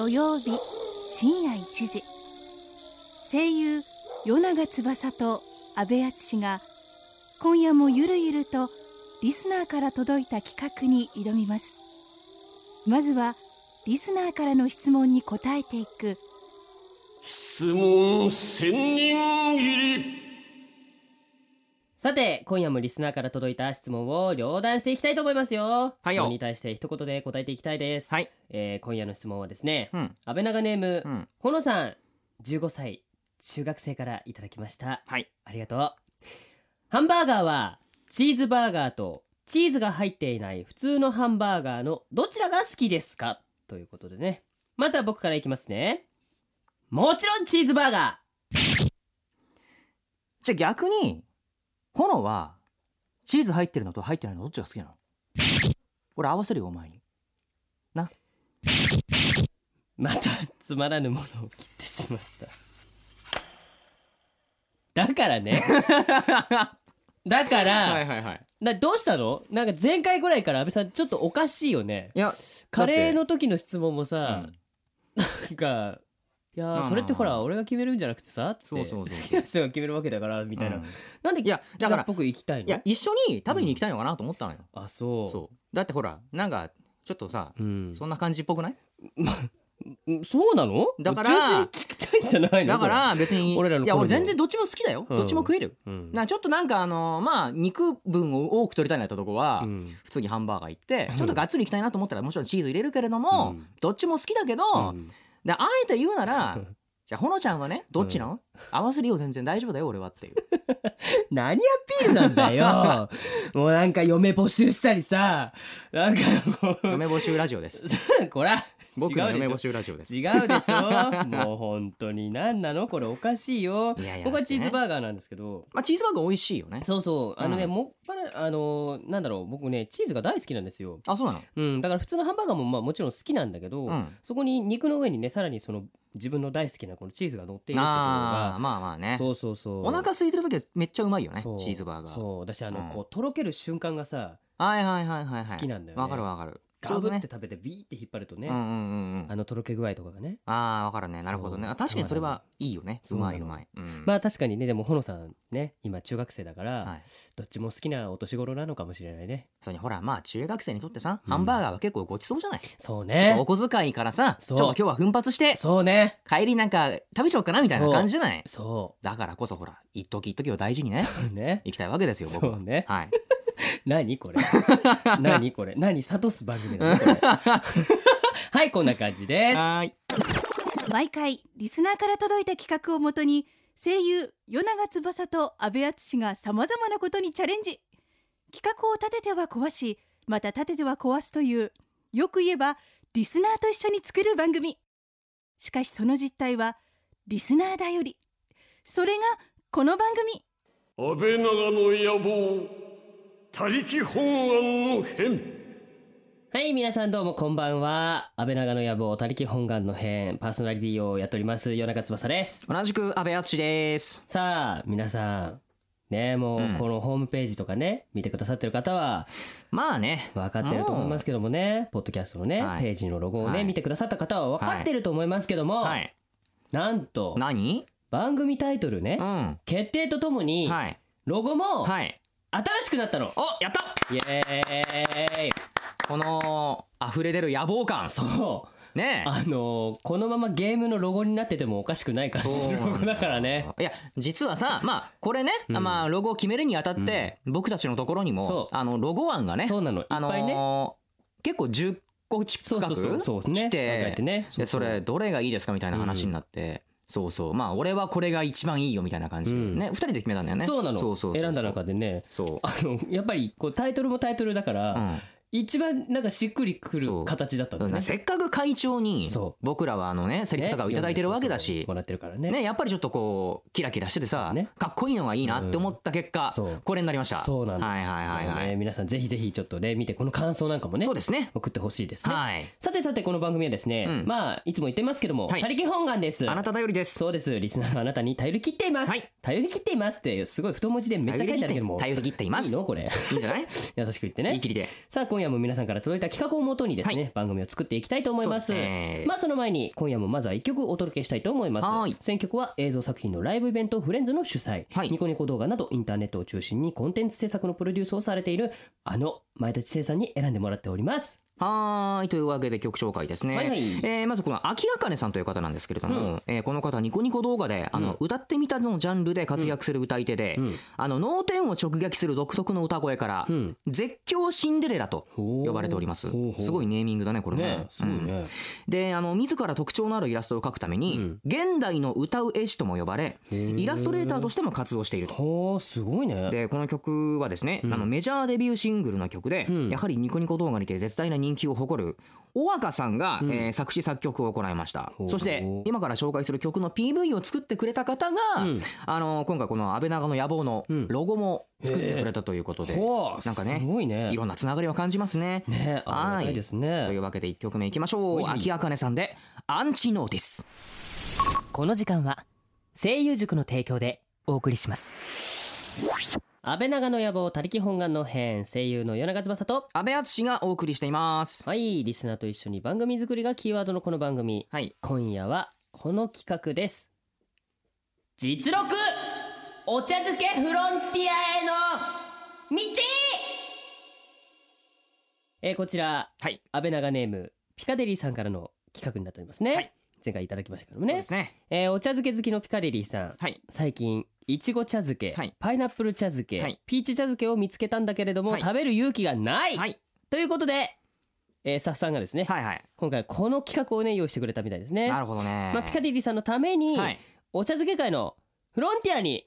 土曜日深夜1時。声優与永翼と阿部淳が今夜もゆるゆるとリスナーから届いた企画に挑みます。まずはリスナーからの質問に答えていく。質問千人入り。さて今夜もリスナーから届いた質問を両断していきたいと思いますよ。はいよ。質問に対して一言で答えていきたいです。はい、えー今夜の質問はですね、うん。安倍長ネーム、うん。ほのさん15歳中学生からいただきました。はい。ありがとう。ハンバーガーはチーズバーガーとチーズが入っていない普通のハンバーガーのどちらが好きですか？ということでね。まずは僕からいきますね。もちろんチーズバーガじゃあ逆に炎はチーズ入ってるのと入ってないのどっちが好きなの？俺合わせるよお前に。ーまたつまらぬものを切ってしまった。だからね。だから、はいはいなどうしたの？なんか前回ぐらいから安倍さんちょっとおかしいよね。いやカレーの時の質問もさ、うん。なんか「いやーまあまあそれってほら俺が決めるんじゃなくてさ」って。そうそうそう。好きな人が決めるわけだからみたいな、うん。なんでいやだからっぽく行きたいの？いや一緒に食べに行きたいのかなと思ったのよ、あそうそう。だってほらなんかちょっとさ、うん、そんな感じっぽくない？うんそうなの？だから純粋に聞きたいんじゃないの？だから別にいや俺らの好みを。俺全然どっちも好きだよ、うん。どっちも食える。これうんなちょっとなんかあのまあ肉分を多く取りたいなってとこは、うん。普通にハンバーガー行ってうん。ちょっとがっつり行きたいなと思ったらもちろんチーズ入れるけれども、うん。どっちも好きだけど、うんであえて言うなら じゃあほのちゃんはねどっちなの、合わせるよ全然大丈夫だよ俺は。っていう何アピールなんだよ。もうなんか嫁募集したりさ。なんかもう。嫁募集ラジオです。こら 僕の嫁募違うでし集ラジオです。ょ違うでしょ。もう本当に何なのこれおかしいよ。いやいや僕はチーズバーガーなんですけど。まあチーズバーガー美味しいよね。そうそう。あのね、うんもっぱらあのなんだろう。僕ねチーズが大好きなんですよ。あそうなの？うん。だから普通のハンバーガーもまあもちろん好きなんだけど、うん。そこに肉の上にねさらにその自分の大好きなこのチーズが乗っているところがまあまあね。そうそうそう。お腹空いてる時はめっちゃうまいよねチーズバーガー。そう。私あの、うん。こうとろける瞬間がさはいはいはいはいはい。好きなんだよね。わかるわかるガブってね。食べてビーって引っ張るとね、うんうんうんうん。あのとろけ具合とかがね。ああわかるね。なるほどね。確かにそれはいいよね。そうまいうまい、うん。まあ確かにねでもほのさんね今中学生だから、はい。どっちも好きなお年頃なのかもしれないね。それにほらまあ中学生にとってさうん。ハンバーガーは結構ごちそうじゃない、そうね。お小遣いからさちょっと今日は奮発してそうね。帰りなんか食べちゃおうかなみたいな感じじゃない？そだからこそほら一時一時を大事にねうね。行きたいわけですよ僕は。そうね。はい 何これ？何これ？何？諭す番組なのこれ。はいこんな感じです。はーい。毎回リスナーから届いた企画をもとに声優与永翼と阿部淳がさまざまなことにチャレンジ。企画を立てては壊しまた立てては壊すというよく言えばリスナーと一緒に作る番組。しかしその実態はリスナーだより。それがこの番組。安倍長の野望他力本願の変。はい皆さんどうもこんばんは。安倍長の野望他力本願の編パーソナリティをやっております夜中翼です。同じく安倍敦です。さあ皆さん。ねもうん。うこのホームページとかね見てくださってる方はまあね。分かってると思いますけどもね。ポッドキャストのね、はい。ページのロゴをね、はい。見てくださった方は分かってると思いますけども、はい。なんと何？番組タイトルね、うん。決定とともに、はい。ロゴもはい新しくなったの、おやった。イエーイ。この溢れ出る野望感。そう。ね。えあのーこのままゲームのロゴになっててもおかしくない感じのロゴだからね。いや実はさまあこれね、うん。まあロゴを決めるにあたって、僕たちのところにそもう。あのロゴ案がねそうなの。いっぱあのいね、ー結構10個近そうそうそうくそう。来てえてね。でそれどれがいいですかみたいな話になって、そうそう。まあ俺はこれが一番いいよみたいな感じでね、うん。二人で決めたんだよね。そうなの。そうそう。選んだ中でね。そう。あのやっぱりこうタイトルもタイトルだから、うん一番なんかしっくりくる形だったんだよね。せっかく会長にそ僕らはあのねセリフとかをいただいてるわけだし、もらってるからね。ね、やっぱりちょっとこうキラキラしててさ、かっこいいのがいいなって思った結果、これになりました。そうなんです。はいはいはいはい、ね皆さんぜひぜひちょっとね見てこの感想なんかもねそうですね。送ってほしいですね、はい。さてさてこの番組はですね、うん。まあいつも言ってますけども、はい。他力本願です。あなた頼りです。そうです。リスナーのあなたに頼り切っています、はい。頼り切っていますってすごい太文字でめっちゃ書いてあるけども。頼り切っています。いいのこれ。いいんじゃない？優しく言ってね。言い切りで。さあ今今夜も皆さんから届いた企画をもとにですね、番組を作っていきたいと思います。そうですね。まあその前に今夜もまずは一曲お届けしたいと思います。はい。選曲は映像作品のライブイベントフレンズの主催、はい。ニコニコ動画などインターネットを中心にコンテンツ制作のプロデュースをされているあの前田知世さんに選んでもらっております。はーい。というわけで曲紹介ですね、はいはい。えーまずこの秋あかねさんという方なんですけれども、えーこの方ニコニコ動画であの、歌ってみたのジャンルで活躍する歌い手で、ん。あの脳天を直撃する独特の歌声から、ん。絶叫シンデレラと呼ばれております。すごいネーミングだねこれね。ねね、うん。であの自ら特徴のあるイラストを描くために、うん。現代の歌う絵師とも呼ばれー。イラストレーターとしても活動していると。すごいね。でこの曲はですね、あのメジャーデビューシングルの曲で、ん。やはりニコニコ動画にて絶大な人気を誇る小若さんが、えー作詞作曲を行いました。そして今から紹介する曲の PV を作ってくれた方が、うん。あの今回この安倍長の野望のん。ロゴも作ってくれたということで、なんかねすごいね。いろんなつながりを感じますね。ねありがたいですね。というわけで1曲目いきましょう。はい。はい秋あかねさんで「アンチノーティス」この時間は声優塾の提供でお送りします安倍長の野望他力本願の編声優の与永翼と安倍敦がお送りしています。はいリスナーと一緒に番組作りがキーワードのこの番組。はい。今夜はこの企画です。実録お茶漬けフロンティアへの道。えーこちらはい。安倍長ネームピカデリーさんからの企画になっておりますね、はい。前回いただきましたけどもね。そうですね。えーお茶漬け好きのピカデリーさん。はい。最近いちご茶漬け、はい。パイナップル茶漬け、はい。ピーチ茶漬けを見つけたんだけれども、はい。食べる勇気がない、はい。ということで、えースタッフさんがですね、はいはい。今回この企画をね用意してくれたみたいですね。なるほどね。まあ、ピカデリーさんのために、はい。お茶漬け界のフロンティアに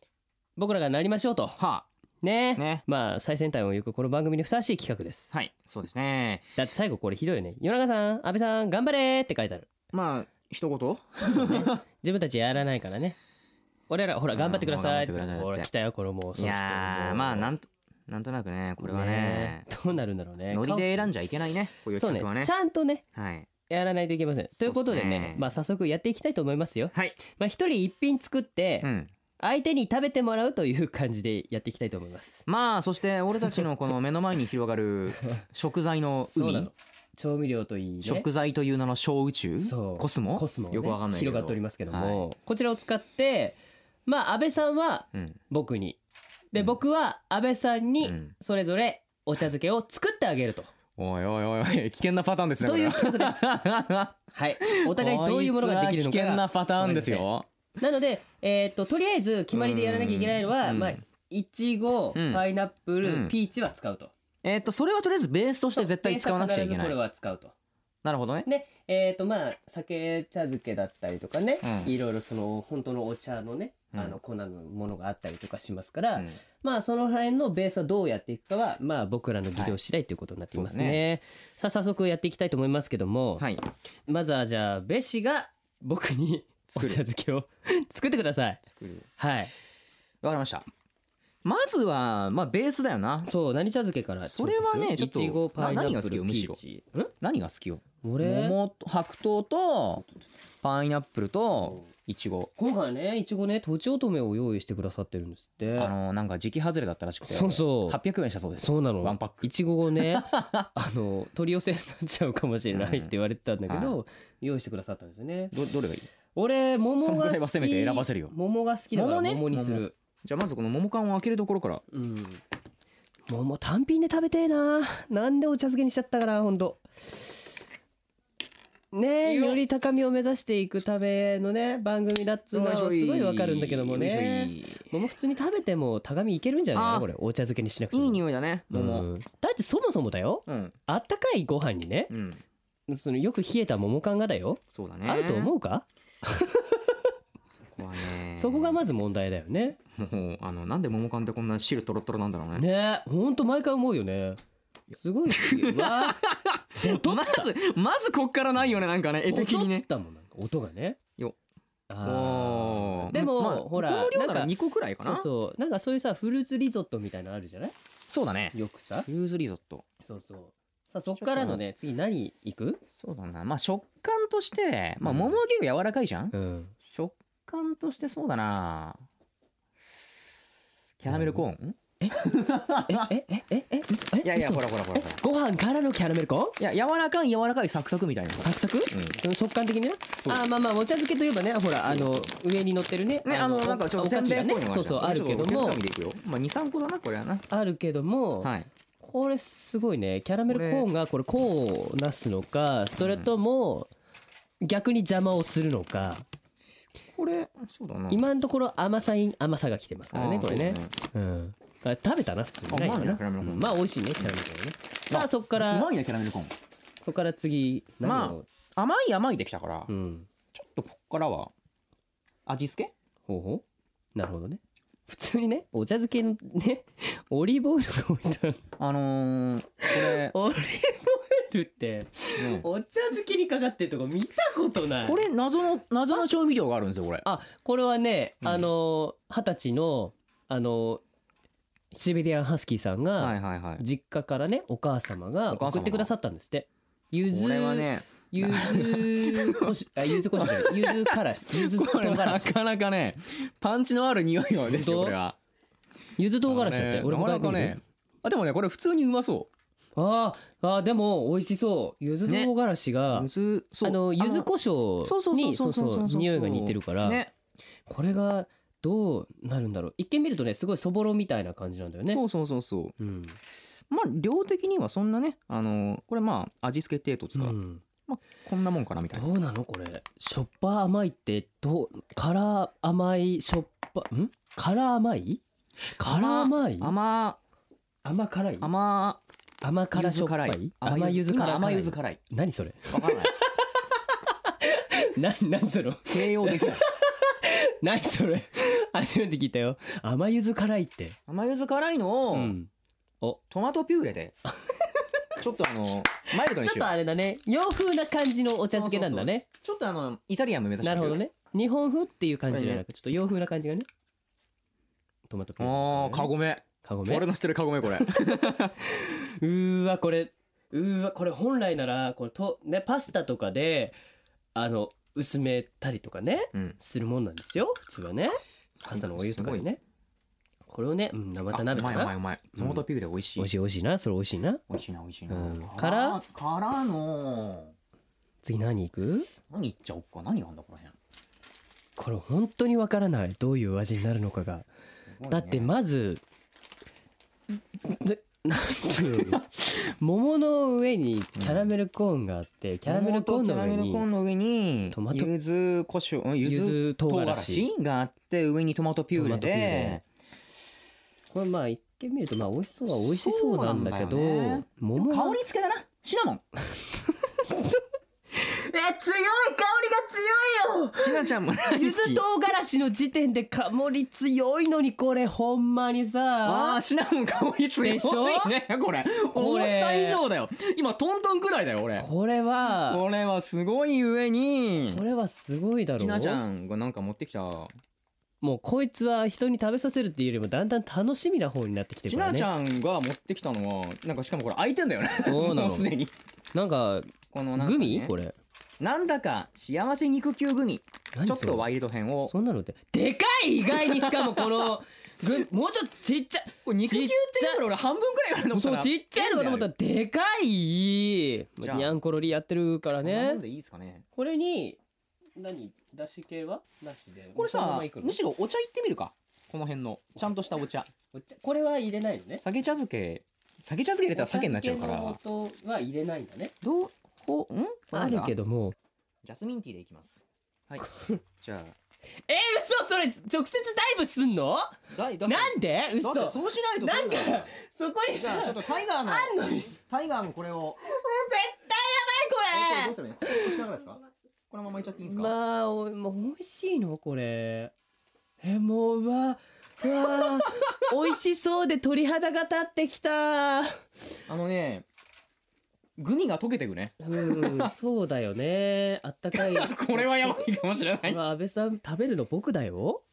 僕らがなりましょうと。はね。ね。まあ最先端を行くこの番組にふさわしい企画です。あはい。そうですね。だって最後これひどいよね「夜中さん安倍さん頑張れ!」って書いてある。まあ一言？自分たちやらないからね俺らほら頑張ってください。ってほら来たよこれもうそいやまあなんとなんとなくねこれはね。どうなるんだろうね。ノリで選んじじゃいけないねこういうそう企画はね。ねちゃんとねはい。やらないといけません。ということでねねまあ早速やっていきたいと思いますよ。はい。まあ一人一品作ってうん。相手に食べてもらうという感じでやっていきたいと思います。まあそして俺たちのこの目の前に広がる 食材の海。調味料といいね。食材という名の小宇宙？コスモ？コスモ、ね、よくわかんないけど。広がっておりますけども、こちらを使ってまあ安倍さんはうん。僕に。で、僕は安倍さんにうん。それぞれお茶漬けを作ってあげると、おいおいおいおい危険なパターンですねという企画です？はい。お互いどういうものができるのか危険なパターンですよ。なので、えー、ととりあえず決まりでやらなきゃいけないのは、うん。まあいちごうん。パイナップル、うん。ピーチは使うと。えっとそれはとりあえずベースとして絶対使わなくちゃいけない。必ずこれは使うと。なるほどね。でえっ、とまあ酒茶漬けだったりとかね、うん。いろいろその本当のお茶のね、うん。あの粉のものがあったりとかしますから、うん。まあその辺のベースはどうやっていくかはまあ僕らの技量次第ということになっていますね,、そうさあ早速やっていきたいと思いますけども、はい。まずはじゃあベシが僕にお茶漬けを作ってください。作る。はい。わかりました。まずはまあベースだよな。そう何茶漬けからそれはねいちょっとちごパイナな何が好ップルピきよむしろ。ーチん何が好きよ？俺？桃と白桃とパイナップルといちご今回ねいちごねとちおとめを用意してくださってるんですって。あのなんか時期外れだったらしくてそうそう。800円したそうです。そうなの。ワンパック。いちごをね あの取り寄せになっちゃうかもしれないって言われてたんだけど、用意してくださったんですよね。どどれがいい？俺桃そのぐが好きらいはせめて選ばせるよ。桃が好きだから桃ね。桃にする、じゃあまずこの桃缶を開けるところから。うん。桃単品で食べてえな。なんでお茶漬けにしちゃったかなほんとねよより高みを目指していくためのね番組だっつうのはすごいわかるんだけどもね。桃普通に食べても高みいけるんじゃないの？これお茶漬けにしなくても。いい匂いだね桃。うん。だってそもそもだよ。うん。あったかいご飯にねうん。そのよく冷えた桃缶がだよ、そうだね。合うと思うか？ここはね。そこがまず問題だよね。もうあのなんで桃缶ってこんな汁トロトロなんだろうね。ねえほんと毎回思うよねすごいうわ まずまずこっからないよねなんかね 絵的に音っつねったもんなんか音がね。よ。あでも、まあほらこの量ならなんか2個くらいかな。そうそうなんかそういうさフルーツリゾットみたいなのあるじゃない？そうだね。よくさ。フルーズリゾット。そうそうさあそっからのね次何いく？そうだな。まあ食感としてまあうん。桃は結構柔らかいじゃん？うん。食感としてそうだな。キャラメルコーン？え？え？え？え？え？え？いやいや嘘？ほらほらほらほら。ご飯からのキャラメルコーン？いや柔らかい柔らかいサクサクみたいな。サクサク、その食感的にね？そう。あーまあまあお茶漬けといえばねほらあの上に乗ってるねねあのなんかちょっとせんべいっぽいのがそうそうあるけども。まあ二三個だなこれはな。あるけども、はい。これすごいね。キャラメルコーンがこれ。こうなすのかそれとも逆に邪魔をするのか。これそうだな。今のところ甘さに甘さが来てますからねあーこれね。そうだうんあ食べたな普通にないかあうまいキャラメルコーン。うん。まあ美味しいねキャラメルコーンね。さあそっかうらまいねキャラメルコーン。そこから次何を、ま甘い甘いできたからうん。ちょっとこっからは味付け？ほうほう。なるほどね。普通にねお茶漬けのね オリーブオイルが置いてある。あのー、これ オリーブオイルってねお茶漬けにかかってるとこ見たことない。これ謎の謎の調味料があるんですよこれ。あこれはね、うん。あの二十歳のあのシベリアンハスキーさんはいがはいはい。実家からねお母様がお母様が？送ってくださったんですって。ゆずこれはねゆずこしあゆずこしじゃない。ゆずからゆず唐これ辛子なかなかねパンチのある匂いはですよ本当これは。ゆず唐辛子だって俺もなかなかねあでもねこれ普通にうまそあーあーでも美味しそう。ゆず唐辛子が、う。ゆずあの柚子胡椒そうそうにそうそうそう。そうそう匂いが似てるから、ね。これがどうなるんだろう。一見見るとねすごいそぼろみたいな感じなんだよね。そうそうそうそう。うん。まあ量的にはそんなねあのこれまあ味付け程度ですから、うん。まあこんなもんかなみたいな。どうなのこれ。しょっぱ甘いってどう辛甘いしょっぱん？辛甘い？辛甘い？甘甘辛い？甘甘辛しょっぱい？甘柚子辛甘柚子辛い。何それ？わからない。な何それ？形容できない。何それ？初めて聞いたよ。甘柚子辛いって。甘柚子辛いのを、うん。トマトピューレで。ちょっとあのマイルドにしよう。ちょっとあれだね。洋風な感じのお茶漬けなんだね。ちょっとあのイタリアンも目指してなるほどね。日本風っていう感じじゃなくちょっと洋風な感じがね。トマトピューレ。あーカゴメ。カゴメ？俺の知ってるカゴメこれ。うーわこれ。うーわこれ本来ならこれとねパスタとかであの薄めたりとかねうん。するもんなんですよ。普通はねパスタのお湯とかにね。これをね、うん、生田鍋とかうまいうまいトマトピューレ美味しい、美味しい美味しいな。それ美味しいな。美味しいな美味しいな、うん。からからの。次何いく？何いっちゃおっか？何があんだこの辺？これ本当にわからない。どういう味になるのかが。ね。だってまずでなんていうの？桃の上にキャラメルコーンがあって、キャラメルコーンの上キャラメルコーンにの上にトマト？柚子胡椒？うん柚柚子子？唐唐辛辛子子があって上にトマトピューレで。レ。これまあ一見見るとまあ美味しそうは美味しそうなんだけどそうなんだよね。桃は香り付けだな。シナモン。え強い香りが強いよシナちゃんも柚子唐辛子の時点で香り強いのにこれほんまにあさーシナモン香り強い。でしょ？ねこれ。これ。思った以上だよ今トントンくらいだよ俺。これはこれはすごい上に。これはすごいだろひなちゃんがなんか持ってきた。もうこいつは人に食べさせるっていうよりもだんだん楽しみな方になってきてるひからね。なちゃんが持ってきたのはなんかしかもこれ開いてんだよね。そうなの。もうすでに。なんかこのなんかねグミ？これなんだか幸せ肉球グミ。ちょっとワイルド編を。そんなのってでかい意外にしかもこの ぐもうちょっとちっちゃいこれ肉球って言うから俺半分くらい言われたそうちっちゃいのかと思ったらでかい。にゃんころりやってるからね。でいいですかね。これに何だし系はなしで。これさむしろお茶いってみるか。この辺の。ちゃんとしたお茶。お茶。これは入れないのね。酒茶漬け。酒茶漬け入れたら酒になっちゃうから。は入れないんだね。どうほん？あるけどども。ジャスミンティーでいきます。はい。じゃあ。えー、嘘！それ直接ダイブすんの？なんで？嘘。そうしないとなんかそこにさちょっとタイガーのタイガーのこれを。絶対やばいこれ。えこれどうすればいい？のこれこうしながらですか？このままいっちゃっていいんですか、まあおもう美味しいの？これ。えもううわうわ 美味しそうで鳥肌が立ってきた。あのねグミが溶けてくね。うんそうだよね。あったかい。これはやばいかもしれない。うわ安倍さん食べるの僕だよ。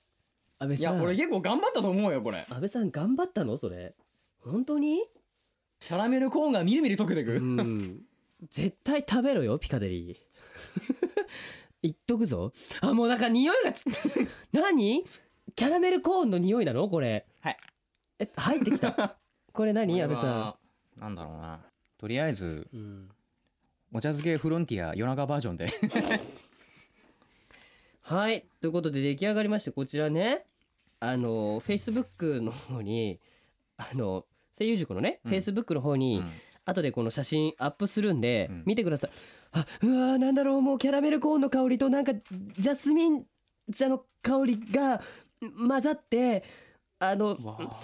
安倍いさん。や俺結構頑張ったと思うよこれ。安倍さん頑張ったの？それ。本当に？キャラメルコーンがみるみる溶けてく、うん。絶対食べろよピカデリー。言っとくぞ。あもうなんか匂いがつ 何？キャラメルコーンの匂いなの？これ。はい。え入ってきた。これ何？安倍さん。なんだろうなとりあえずうん。お茶漬けフロンティア夜中バージョンで。はい。ということで出来上がりましてこちらねあの Facebook の方にあの声優塾のね、うん。Facebook の方に、うん。後でこの写真アップするんで、うん。見てください。あうわーなんだろうもうキャラメルコーンの香りとなんかジャスミン茶の香りが混ざってあのわ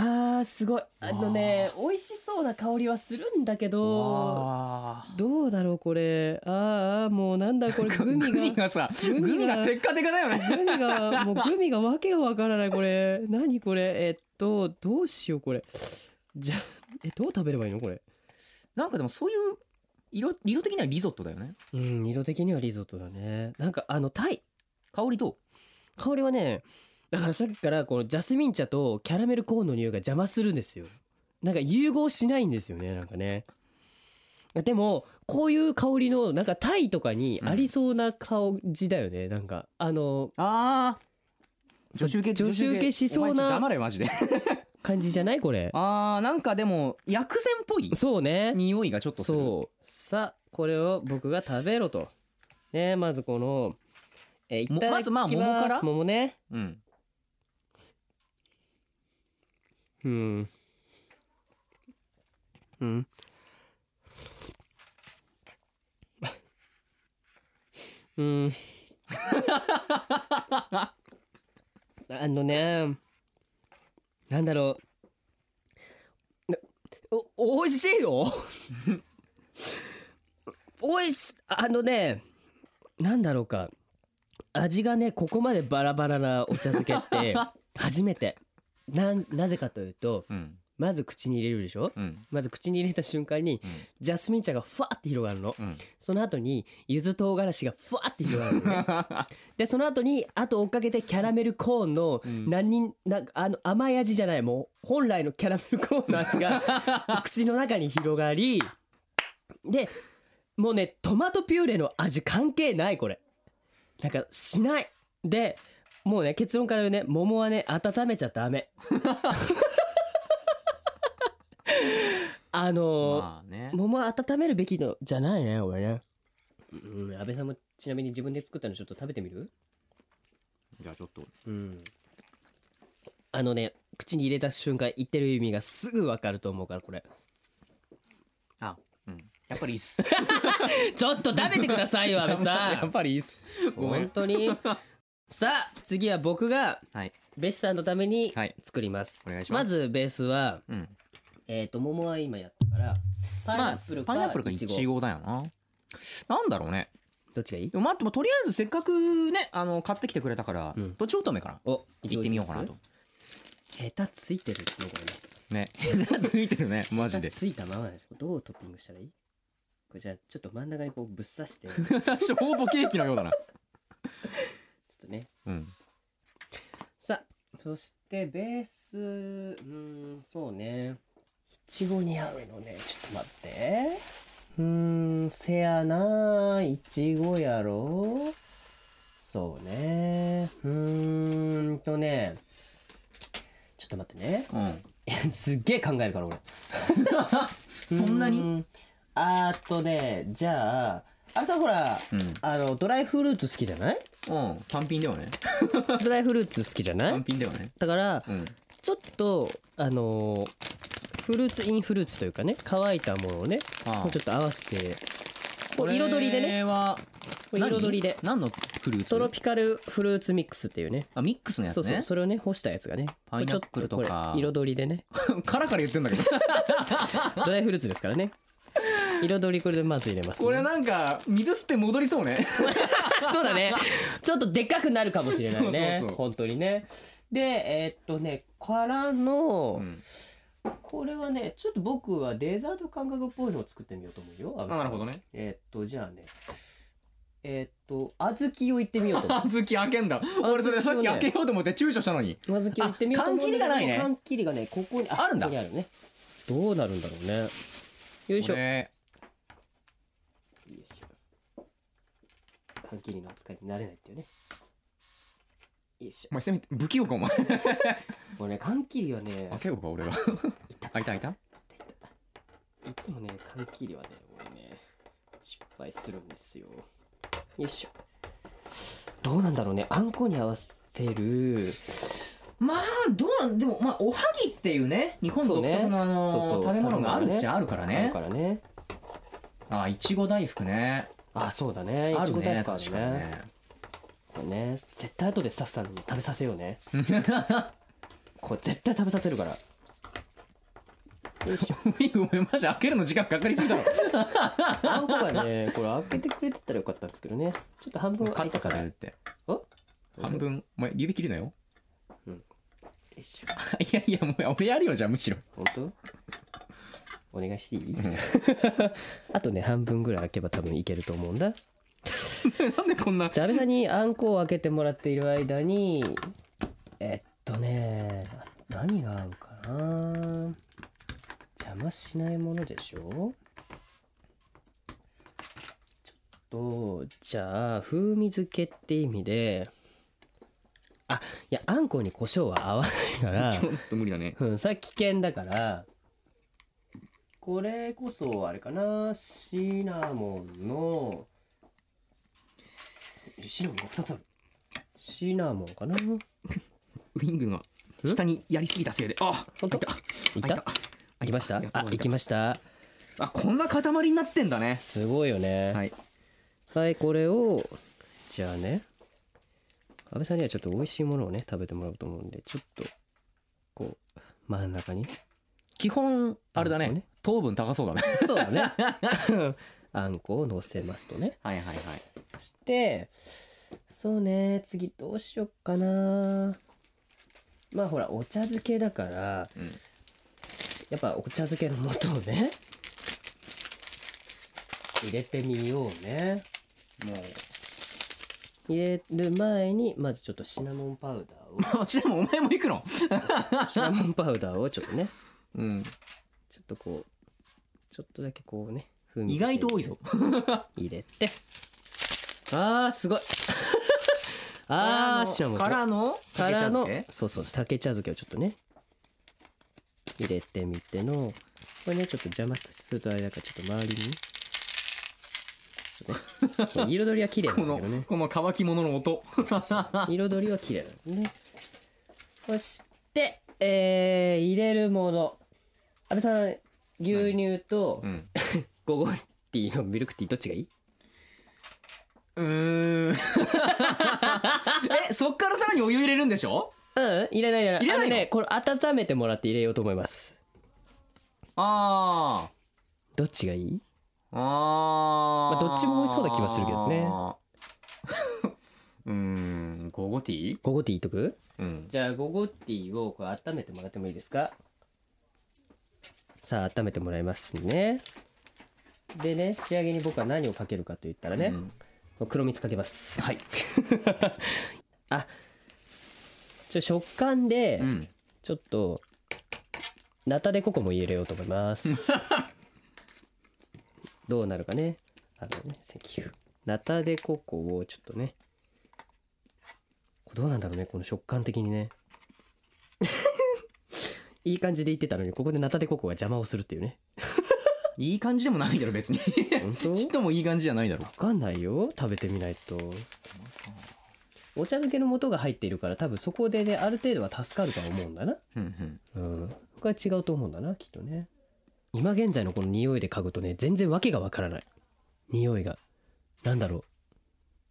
あーすごい。あのね美味しそうな香りはするんだけどわどうだろうこれ。あーあーもうなんだこれ グミがグミがさググミがミがテッカテカだよね。グミがもうグミがわけがわからないこれ。何これ？えっとどうしようこれ。じゃえどう食べればいいのこれ？なんかでもそういう色色的にはリゾットだよね。うん色的にはリゾットだね。なんかあのタイ。香りど香りはねだからさっきからこのジャスミン茶とキャラメルコーンの匂いが邪魔するんですよ。なんか融合しないんですよねなんかね。でもこういう香りのなんかタイとかにありそうな香じだよね、なんかあのああ女子受け女子受けしそうな黙れマジで。感じじゃない？これ。あーなんかでも薬膳っぽいそうね。匂いがちょっとする。そう。さあこれを僕が食べろと。ねまずこのえーいただきまもます。ずまあ桃から？桃ね。うんうん。うん。うん。あのねなんだろう。おおいしいよ。おいしあのねなんだろうか。味がねここまでバラバラなお茶漬けって初めて。なんなぜかというとうん。まず口に入れるでしょ？うん。まず口に入れた瞬間にうん。ジャスミン茶がふわって広がるの。うん。その後に柚子唐辛子がふわって広がるのね。でその後にあと追っかけてキャラメルコーンのうん。何人なあの甘い味じゃないもう本来のキャラメルコーンの味が 口の中に広がりでもうねトマトピューレの味関係ないこれ。なんかしない。でもうね結論から言うね桃はね温めちゃダメ。あのーまあね。桃は温めるべきのじゃないね俺ね。うん安倍さんもちなみに自分で作ったのちょっと食べてみる？じゃあちょっと。うん。あのね口に入れた瞬間言ってる意味がすぐ分かると思うからこれ。あうん。やっぱりいいっす。ちょっと食べてくださいよ安倍さん。ぱりいいっす。ごめ本ん当にさあ次は僕がはい。ベスさんのためにはい。作ります、お願いします。ずベースはうん。えっ、と桃は今やったからパイナまあップルかパイナップルかイチゴ。イチゴだよな。なんだろうね。どっちがいい？でも待ってもとりあえずせっかくねあの買ってきてくれたからうん。どっち乙女かな？おいちご行ってみようかなと。下手ついてるしねこれ。ね。ねついてるね マジで。ついたままでどうトッピングしたらいい？これじゃあちょっと真ん中にこうぶっ刺して。ちょショートケーキのようだなね。うん。さあそしてベースうーんそうね。いちごに合うのね。ちょっと待って。うーんせやないちごやろ。そうね。うーんとね。ちょっと待ってね。うん。すっげえ考えるから俺。そんなに？うあーっとねじゃああれさほらうん。あのドライフルーツ好きじゃない？うん単品だよね。ドライフルーツ好きじゃない？単品だよね。だからうん。ちょっとあのーフルーツインフルーツというかね乾いたものをねああ。こうちょっと合わせてこう彩りでこねれはこれ彩りで。何のフルーツ？トロピカルフルーツミックスっていうね。あミックスのやつね。そうそうそれをね干したやつがね。パイナップルとか。これちょっこれ彩りでね。カラカラ言ってんだけど。ドライフルーツですからね彩りこれでまず入れます、ね、これなんか水吸って戻りそうね そうだね。ちょっとでっかくなるかもしれないね。そうそう本当にね。で、えーっとね、からの、うんこれはね、ちょっと僕はデザート感覚っぽいのを作ってみようと思うよ。あなるほどね。えーっと、じゃあね、えーっと、小豆を言ってみようと思う。小豆開けんだ俺それさっき開けようと思って躊躇したのに小豆を言ってみようと思う缶切りがないね缶切りがね、ここに、あるんだここにあるね。どうなるんだろうね。よいしょ。よこれいしょ。缶切りの扱いになれないっていうね。よいしょ。お。前せめて不器用かお前。これね、缶切りはね、開けようか俺が開い。た開いたつもね缶切りはね俺ね失敗するんですよ。よいしょ。どうなんだろうね。あんこに合わせる。まあどうなんでもまあおはぎっていうね日本独特のあのそうそう。食べ物があるっちゃあるからあねるからね。あいちご大福ねあそうだね。あるいちご大ね。ねね。これね絶対後でスタッフさんに食べさせようね。これ絶対食べさせるから。よいしょ。マジ開けるの時間かかりすぎだろ。あんこがねこれ開けてくれてたらよかったんですけどね。ちょっと半分カット開いたから。されるって。お？半分お前指切るなよ。よいしょ。いやいやもう俺やるよじゃあむしろ。本当？お願いしていい？あとね半分ぐらい開けば多分いけると思うんだ。なんでこんな？じゃあ安倍さんにあんこを開けてもらっている間にえっとね何が合うかな？邪魔しないものでしょ？ちょっとじゃあ風味付けって意味であいやあんこに胡椒は合わないから ちょっと無理だね。うん、それは危険だからこれこそあれかな。シナモンのえシナモンが2つある。シナモンかな。ウィングが下にやりすぎたせいで。あ本当？開いた。いた？行きました？あ行きました？あこんな塊になってんだね。すごいよね。はい。はいこれをじゃあね。安倍さんにはちょっと美味しいものをね食べてもらおうと思うんでちょっとこう真ん中に。基本あれだね糖分高そうだね。そうだね。あんこを乗せますとね。はいはいはい。してそうね次どうしよっかな。まあほらお茶漬けだから、うん。やっぱお茶漬けの素をね入れてみようね。も入れる前にまずちょっとシナモンパウダーうしかもお前も行くの？をシナモンパウダーをちょっとね。うんちょっとこうちょっとだけこうね風味意外と多いぞ。入れて。あーすごい。あーシナモンすごいからのからのそうそう酒茶漬けをちょっとね入れてみてのこれねちょっと邪魔するとあれだからちょっと周りに 彩りは綺麗なこのんだけどね。この乾き物の音。彩りは綺麗なんですね。そしてえー、入れるもの安倍さん牛乳とうん。ゴゴティーのミルクティーどっちがいい？うーん。えそっからさらにお湯入れるんでしょ？うん入れない入れない入れないねこれ温めてもらって入れようと思います。あどっちがいい？ーあー、まあどっちも美味しそうな気はするけどね。うーんゴゴティー？ゴゴティーいっとく？うん。じゃあゴゴティーをこれ温めてもらってもいいですか？さあ温めてもらいますね。でね仕上げに僕は何をかけるかと言ったらね、黒蜜かけます。はい。あちょ食感でうん。ちょっとナタデココも入れようと思います。どうなるかね。あのねナタデココをちょっとね。これどうなんだろうねこの食感的にねいい感じで言ってたのにここでナタデココが邪魔をするっていうね。いい感じでもないだろ別に。ちっともいい感じじゃないだろ。わかんないよ食べてみないと。お茶漬けの素が入っているから多分そこでねある程度は助かるとは思うんだな。うんうん。うん。これは違うと思うんだなきっとね。今現在のこの匂いで嗅ぐとね全然わけがわからない。匂いが。なんだろ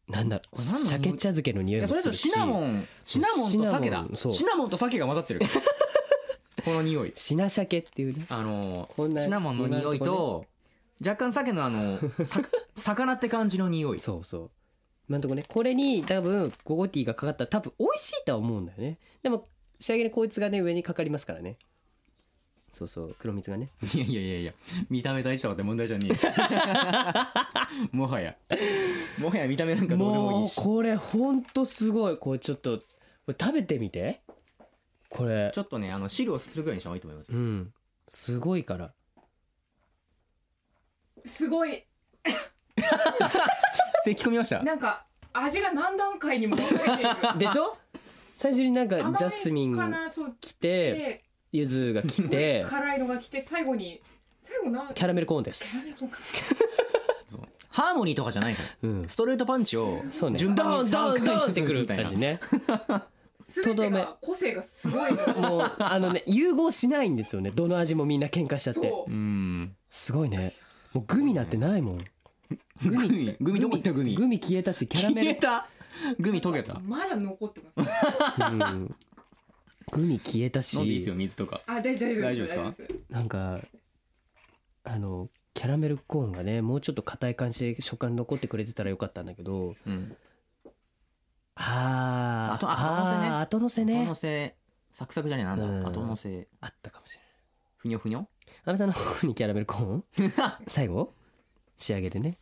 う。なんだろう。鮭茶漬けの匂いもするし。シナモンシナモンと鮭だ。シナモンと鮭が混ざってるこの匂い。シナ鮭っていうね。あのこんなシナモンの匂いと若干鮭のあのさ 魚って感じの匂い。そうそう。今んとこねこれに多分ゴゴティーがかかったら多分美味しいとは思うんだよね。でも仕上げにこいつがね上にかかりますからね。そうそう黒蜜がね。いやいやいやいや見た目大事とかって問題じゃねえ もはや。もはや見た目なんかどうでもいもいうしこれほんとすごい。これちょっと食べてみてこれ。ちょっとねあの汁をするぐらいにした方がいいと思いますよ。うん。すごいから。すごい。咳込みました？なんか味が何段階にも分かれている。でしょ？最初になんか甘いジャスミンかなそう来て。で柚子が来て辛いのが来て最後に最後なキャラメルコーンです。ハーモニーとかじゃないからうん。ストレートパンチをそうね。順番にドンドン3回ドンってくるみたいな。感じね全てが個性がすごいの。もうあのね融合しないんですよね。どの味もみんな喧嘩しちゃって。そう。うん。すごいね。もうグミなんてないもん。グミグミ。どこ行ったグミ。グミ消えたしキャラメル。消えた。グミ溶けた。まだ残ってます。うん。グミ消えたし。飲んでいいですよ水とか。あ大大丈夫大丈夫です。かなんかあのキャラメルコーンがねもうちょっと硬い感じで食感残ってくれてたらよかったんだけどうんあー。後後乗せね。あー後乗せね。後乗せ。サクサクじゃねえなんうん。だ後乗せ。あったかもしれないふにょふにょ？安倍さんの方にキャラメルコーン？最後？仕上げでね。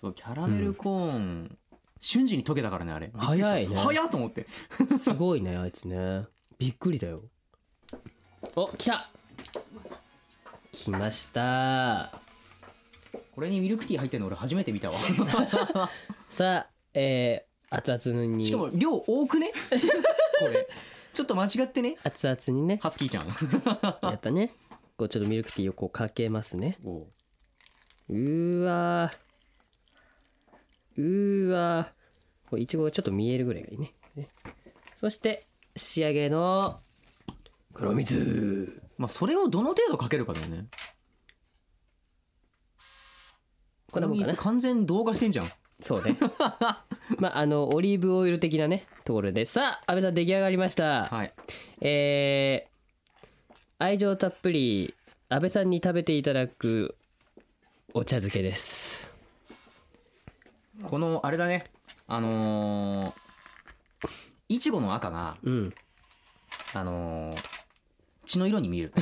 そうキャラメルコーン。瞬時に溶けたからねあれ。早いねびっくりした。早っと思って。すごいねあいつね。びっくりだよ。お来た。来ました。これにミルクティー入ってるの俺初めて見たわ。さあえー、熱々に。しかも量多くね？これ。ちょっと間違ってね？熱々にね。ハスキーちゃん。やったね。こうちょっとミルクティーをこうかけますね。おう。わー。うーわー。こういちごがちょっと見えるぐらいがいいね。ね。そして仕上げの黒蜜まあそれをどの程度かけるかだよね。こんなも完全動画してんじゃんそうね。まああのオリーブオイル的なねところで。さあ安倍さん出来上がりました、はい。えー愛情たっぷり安倍さんに食べていただくお茶漬けです。このあれだね。あのーいちごの赤がうん。あのー血の色に見える。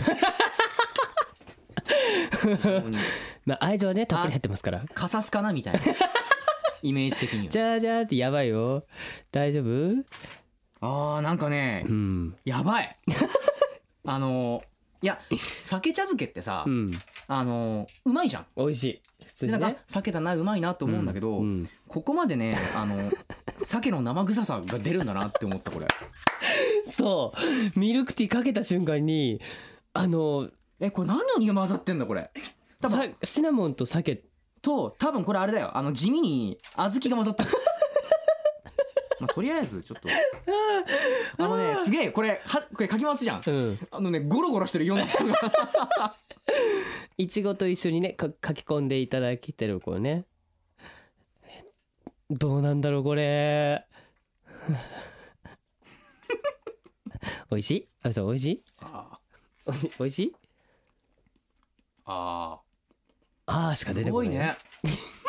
まあ愛情はねたっぷり入ってますから。カサスかなみたいなイメージ的にじゃーじゃーってやばいよ。大丈夫？はあーなんかねうん。やばい。あのーいや酒茶漬けってさ、うん。あのーうまいじゃん。美味しい。普通でなんか酒だなうまいなと思うんだけど、うん。ここまでねあの 鮭の生臭さが出るんだなって思ったこれ。そう。ミルクティーかけた瞬間にあのえこれ何の匂い混ざってんだこれ。多分。さシナモンと鮭と多分これあれだよ。あの地味に小豆が混ざってる。まあ、とりあえずちょっと。あのねすげえこれはこれかき回すじゃん。うん。あのねゴロゴロしてるいろんなものが。いちごと一緒にねか書き込んでいただけてるこうね。えどうなんだろうこれ。美味しい？あさん美味しい？あおいしい美味しい？ああーしか出すてこないごいね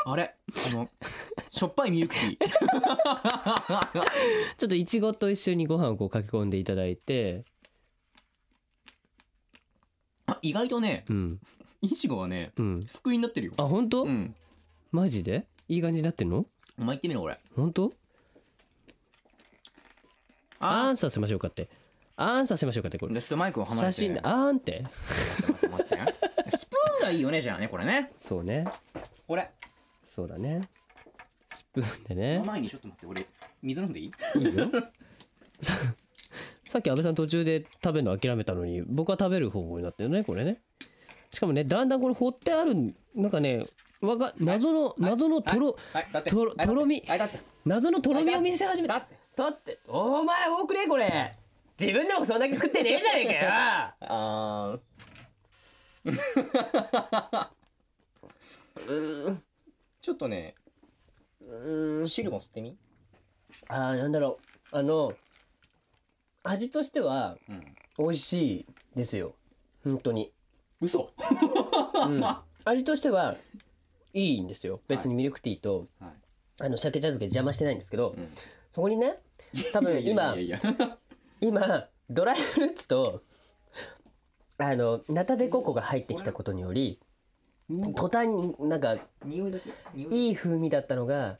あれ？あのしょっぱいミルクティー。ちょっといちごと一緒にご飯をこう書き込んでいただいて。あ意外とねうん。いちごはねうん。救いになってるよ。あ本当、うん。マジで？いい感じになってんの？お前言ってみろこれ本当？ああーんさせましょうかって。あーんさせましょうかってこれ。じゃあちょっとマイクを離れて写真あーんって。待って待ってスプーンがいいよねじゃあねこれね。そうね。これ。そうだね。スプーンでそね。の前にちょっと待って俺水飲んでいい？いいよ。さ さっき安倍さん途中で食べるの諦めたのに僕は食べる方向になってるねこれね。しかもねだんだんこれ掘ってあるなんかねわか謎の謎のとろとろとろみ。はい。だって。謎のとろみを見せ始めた。だって。だって。お前多くねこれ。自分でもそんだけ食ってねえじゃねえかよ。あー ちょっとね汁も吸ってみ？あーなんだろう。あの味としてはうん。美味しいですよ。本当に、嘘。うん、味としてはいいんですよ。別にミルクティーと、はい。あの鮭茶漬け邪魔してないんですけど、ん。そこにね多分今いやいやいや。今ドライフルーツとあのナタデココが入ってきたことにより途端になんか匂いい風味だったのが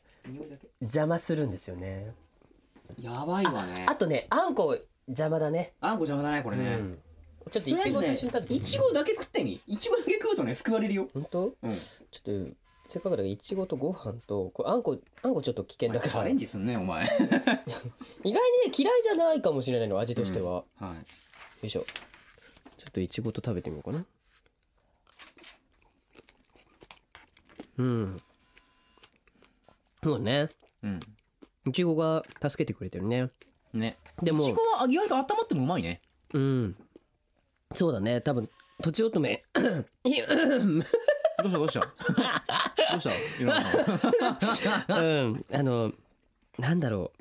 邪魔するんですよね。やばいわね。あとねあんこ邪魔だね。あんこ邪魔だねこれね、うん。ちょっといちごと一緒に食べていちごだけ食ってみ。いちごだけ食うとね救われるよ。本当？うん。ちょっとせっかくだからいちごとご飯とこれあんこあんこちょっと危険だから。意アレンジすんねお前。外にね嫌いじゃないかもしれないの味としては、よはい。いしょちょっといちごと食べてみようかな。うん。そうね。うん。いちごが助けてくれてるね。ね。でも。いちごは意外と温まってもうまいね。うん。そうだね。多分、とちおとめ。どうした？どうした？どうした？うん。あの、なんだろ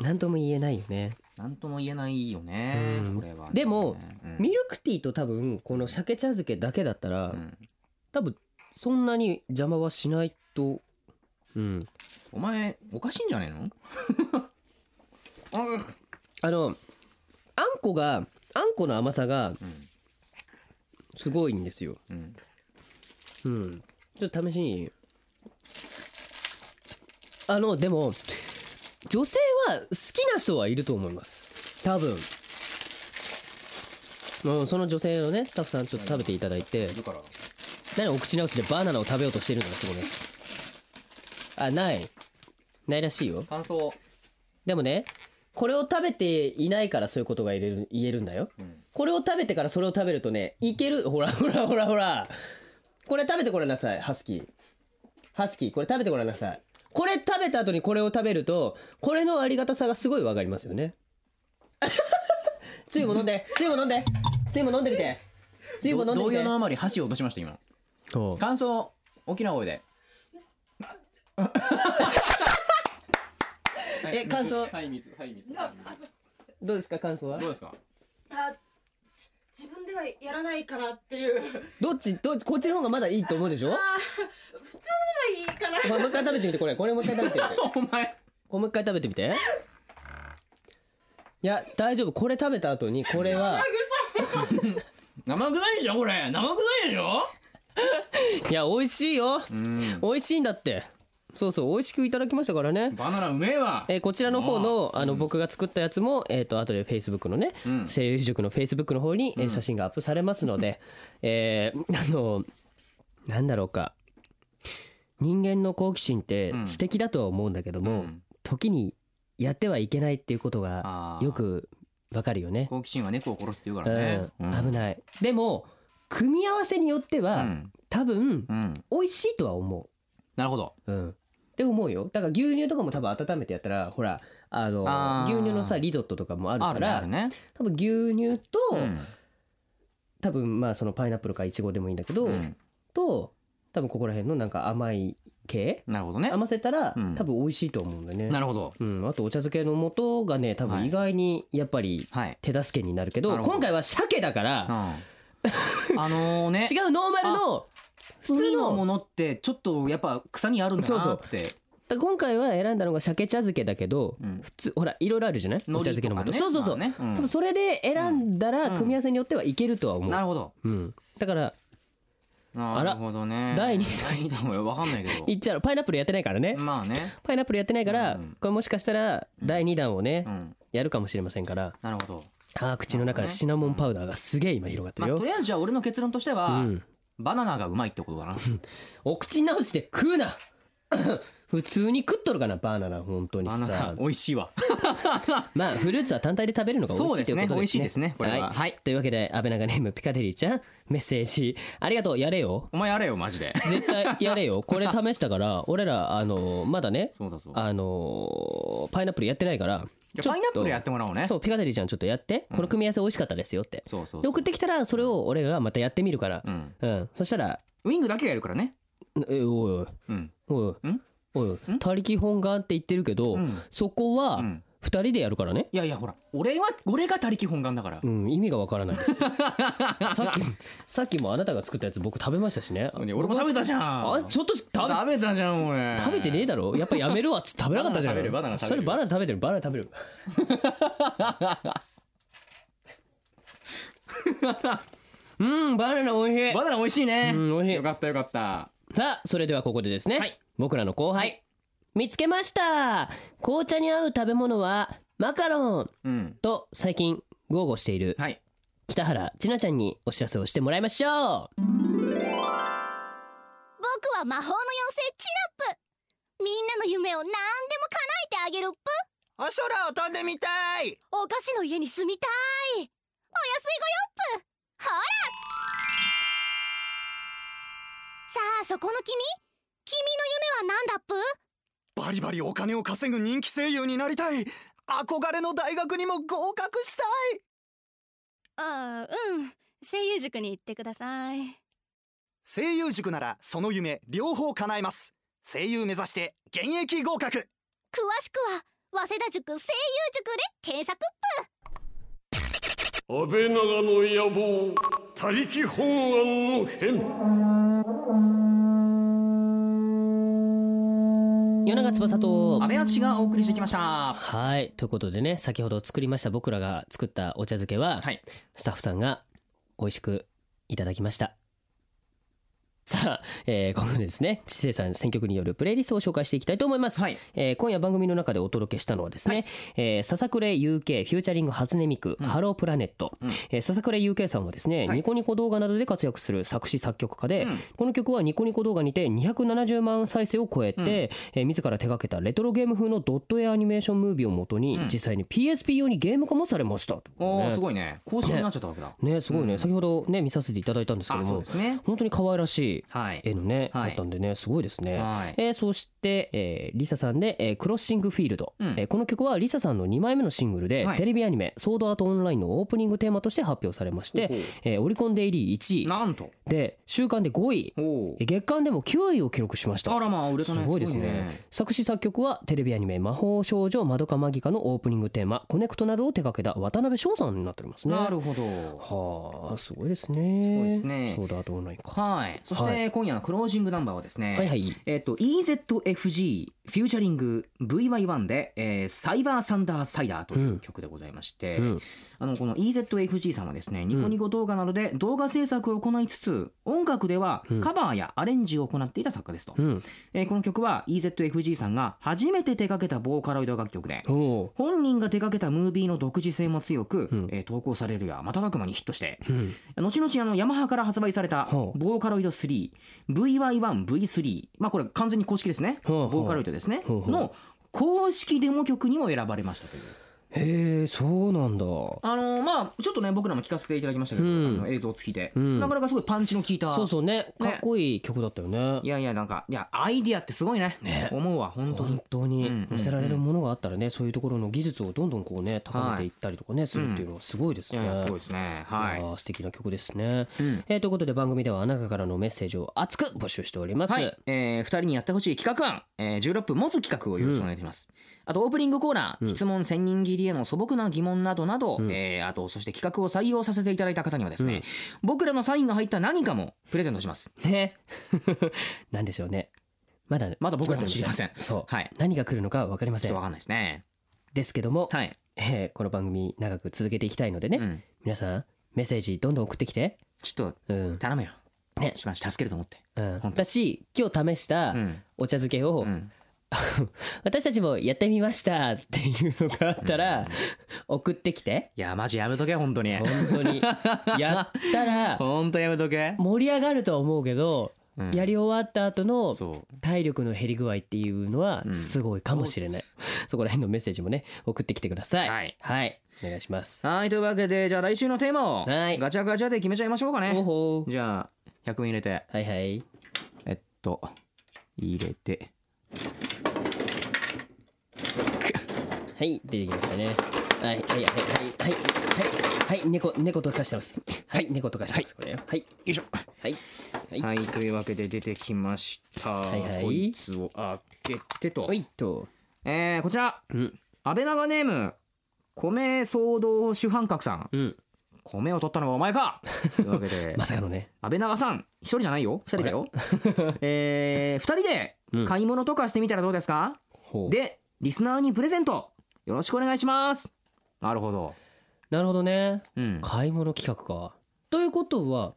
う。なんとも言えないよね。なんとも言えないよね、うん。これはね、でもうん。ミルクティーと多分この鮭茶漬けだけだったら、うん。多分そんなに邪魔はしないとうん。お前おかしいんじゃねえの？あのあんこがあんこの甘さがすごいんですよ。うん。うん。ちょっと試しに。あのでも女性は好きな人はいると思います。多分。うん、その女性のねスタッフさんちょっと食べていただいて。だから。何お口直しでバナナを食べようとしてるんだそこねあない。ないらしいよ。感想。でもねこれを食べていないからそういうことが言える言えるんだよ、これを食べてからそれを食べるとねいける？ほらほらほらほら。これ食べてごらんなさいハスキー。ハスキーこれ食べてごらんなさいこれ食べた後にこれを食べるとこれのありがたさがすごいわかりますよね。つゆも飲んでつゆも飲んでつゆも飲んでみて。つゆも飲んでみて。同様のあまり箸を落としました今？そう。感想大きな声で。え感想？はい水はい水どうですか感想は？どうですか？あち自分ではやらないからっていう。どっちどっちこっちの方がまだいいと思うでしょ？あ普通のはいいかな。まあもう一回食べてみてこれ。これもう一回食べてみて。お前。これもう一回食べてみて。いや大丈夫。これ食べた後にこれは生臭いでしょ？これ。生臭いでしょ？いや美味しいよ。うん。美味しいんだってそうそう美味しくいただきましたからね。バナナうめえわ。えーこちらの方のあの僕が作ったやつも、えー、と後で Facebook のね、うん。声優塾の Facebook の方に、えー写真がアップされますので、えーあのなんだろうか。人間の好奇心ってうん。素敵だとは思うんだけども、うん。時にやってはいけないっていうことがあー。よくわかるよね。好奇心は猫を殺すって言うからね。うん、危ない。でも組み合わせによっては、うん。多分うん。美味しいとは思なるほど。う。うん。って思うよ。だから牛乳とかも多分温めてやったらほらあのあー。牛乳のさリゾットとかもあるからね多分牛乳と、うん。多分まあそのパイナップルかイチゴでもいいんだけど、うん。と多分ここら辺のなんか甘い系なるほどね。合わせたら、うん。多分美味しいと思うんだよね。なるほど。うん、あとお茶漬けの素がね多はい分意外にやっぱりはい。手助けになるけど,、なるほど。今回は鮭だから、うん。あのね。違うノーマルの普通海ののものってちょっとやっぱ臭みあるんだそうそう。なってだ今回は選んだのが鮭茶漬けだけど、うん。普通ほらいろいろあるじゃない？お茶漬けの素、そうそうそう、ねまあねうん。多分それで選んだらうん。組み合わせによってはいけるとは思う、なるほど。うん、だからなるほどね。第二 第二弾は分かんないけど言っちゃうパイナップルやってないからね、まあね。パイナップルやってないから、うん。これもしかしたら第2弾をね、うん。やるかもしれませんから。なるほど。あー口の中でシナモンパウダーがすげえ今広がってるよ、まあとりあえずじゃあ俺の結論としてはうんバナナがうまいってことだな。お口直しで食うな。普通に食っとるかなバナナ本当にバナナさ美味しいわ。まあフルーツは単体で食べるのが美味しいということですね。美味しいですねこれは。はい、はい。というわけで安倍長ネームピカデリーちゃんメッセージ。ありがとうやれよ。お前やれよマジで。絶対やれよ。これ試したから俺らあのまだねそうだそうあのパイナップルやってないからじゃあパイナップルやってもらおうね。そうピカデリーちゃんちょっとやって。この組み合わせ美味しかったですよって。そうそうで送ってきたらそれを俺がまたやってみるから。うん。うん。そしたら。ウイングだけがやるからね。えおいおい。うん。おい。ん。おい他力本願って言ってるけど、うん。そこはうん二人でやるからね。いやいやほら俺は俺が他力本願だから。うん意味がわからないです。さっきさっきもあなたが作ったやつ僕食べましたしね。俺も食べたじゃん。あちょっと食べ食べたじゃん俺食べてねえだろ。やっぱやめるわ。っつって食べなかったじゃん。バナナ食べるバナナ食べるそれバナナ食べてる。バナナ食べる。うんバナナ美味しい。バナナ美味しいねうん美味しい。よかったよかった。さあそれではここでですね、僕らの後輩、見つけました。紅茶に合う食べ物はマカロン。うん。と最近豪語しているはい。北原千奈ちゃんにお知らせをしてもらいましょう。僕は魔法の妖精チナップ。みんなの夢を何でも叶えてあげるっぷ。あ空を飛んでみたい。お菓子の家に住みたい。お安いごよっぷ。ほら。さあそこの君。君の夢は何だっぷバリバリお金を稼ぐ人気声優になりたい。憧れの大学にも合格したい。ああうん。声優塾に行ってください。声優塾ならその夢両方叶えます。声優目指して現役合格。詳しくは早稲田塾声優塾で検索安倍長の野望他力本願の変夜永翼と。安倍敦がお送りしてきました。はい。ということでね先ほど作りました僕らが作ったお茶漬けは、はい。スタッフさんが美味しくいただきましたさあ、えー、今後ですね知性さん選曲によるプレイリストを紹介していきたいと思います、はい。えー今夜番組の中でお届けしたのはですね、えー、笹倉 UK フィーチャリング初音ミク、ハロープラネット、うん。えー笹倉 UK さんはですね、はい。ニコニコ動画などで活躍する作詞作曲家で、うん。この曲はニコニコ動画にて270万再生を超えて、うん。えー自ら手掛けたレトロゲーム風のドット絵アニメーションムービーをもとに、うん。実際に PSP 用にゲーム化もされましたおおすいごいね。更新になっちゃったわけだ。ねすごいね、うん。先ほどね見させていただいたんですけどあそうもですね。本当に可愛らしいはい。絵のね、はい。だったんでねすごいですね、はい。えーそして、えーリサさんで、えークロッシングフィールド、うん。えーこの曲はリサさんの2枚目のシングルで、はい。テレビアニメ「ソードアートオンライン」のオープニングテーマとして発表されましてほえーオリコンデイリー1位。なんと。で週間で5位。えー月間でも9位を記録しました。あらまあ売れたすねごいですね。作詞作曲はテレビアニメ「魔法少女まどかマギカ」のオープニングテーマ「コネクト」などを手掛けた渡辺翔さんになっておりますね。なるほど。はあすごいですね。すごいですね。ソードアートオンラインか。はい。そして今夜のクロージングナンバーはですねはいはい。えっと EZFG フューチャリング VY1 で、えーサイバーサンダーサイダーという曲でございまして、うん。あのこの EZFG さんはですねニコニコ動画などで動画制作を行いつつ音楽ではカバーやアレンジを行っていた作家ですと、うん。えーこの曲は EZFG さんが初めて手掛けたボーカロイド楽曲で本人が手掛けたムービーの独自性も強く、うん。えー投稿されるや瞬く間にヒットしてうん。後々あのヤマハから発売されたボーカロイド 3VY1V3 まあこれ完全に公式ですね。ボーカロイドですね。の公式デモ曲にも選ばれましたというへえそうなんだ。あのまあちょっとね僕らも聞かせていただきましたけど、うん。あの映像付きで、うん。なかなかすごいパンチの効いた。そうそうね。かっこいい曲だったよね。いやいやなんかいやアイディアってすごいね。思うわ本当に。本当に。せられるものがあったらねそういうところの技術をどんどんこうね高めていったりとかねするっていうのはすごいですね。いやいやすごいですね。はい。いやー素敵な曲ですね、うん。えーということで番組ではあなたからのメッセージを熱く募集しております、はい、えー、2人にやってほしい企画案、えー、16分持つ企画をよろしくお願いします、あとオープニングコーナー、質問千人切りへの素朴な疑問などなど、えーあとそして企画を採用させていただいた方にはですね、僕らのサインが入った何かもプレゼントします。ね。なんでしょうね。まだまだ僕らも知りません。そう、はい。何が来るのか分かりません。ちょっとわかんないですね。ですけども、はい、えーこの番組長く続けていきたいのでね、うん、皆さんメッセージどんどん送ってきて。ちょっうん。と頼むよ。ね。しばし助けると思って。うん。だし今日試したうん。お茶漬けを、うん 私たちもやってみましたっていうのがあったら送ってきて。いやマジやめとけ本当に。本当に。やったら本当やめとけ。盛り上がるとは思うけど、うん。やり終わった後の体力の減り具合っていうのはうん。すごいかもしれない、そこら辺のメッセージもね送ってきてください。はい。はい、お願いします。はいというわけでじゃあ来週のテーマをはい。ガチャガチャで決めちゃいましょうかね。じゃあ100円入れて。はいはい。えっと入れてはい出てきましたね。はいはいはいはいはいはいはい猫猫と化してます。はい猫と化してますこれはい。よいしょ。はい。はい。はいというわけで出てきました、いはい。こいつを開けてと、はいと。えー、こちら、うん。安倍長ネーム米騒動主犯格さん。うん。米を取ったのはお前か。というわけで。まさかのね。安倍長さん一人じゃないよ。二人だよ。えー、二人で買い物とかしてみたらどうですか、ほう。でリスナーにプレゼントよろしくお願いします。なるほど。なるほどね。うん。買い物企画か。ということは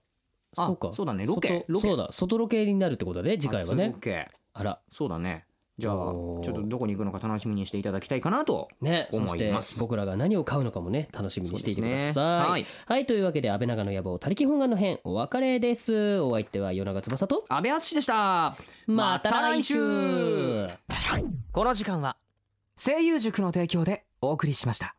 あそうか。そうだね。ロケ外ロケ。そうだ。外ロケになるってことだね次回はね。初ロケあら。そうだね。じゃあちょっとどこに行くのか楽しみにしていただきたいかなとねそして思います。僕らが何を買うのかもね楽しみにしていてください。ね。はい。はいというわけで安倍長の野望他力本願の編お別れです。お相手は与永翼と安倍敦でした。また来週。この時間は声優塾の提供でお送りしました。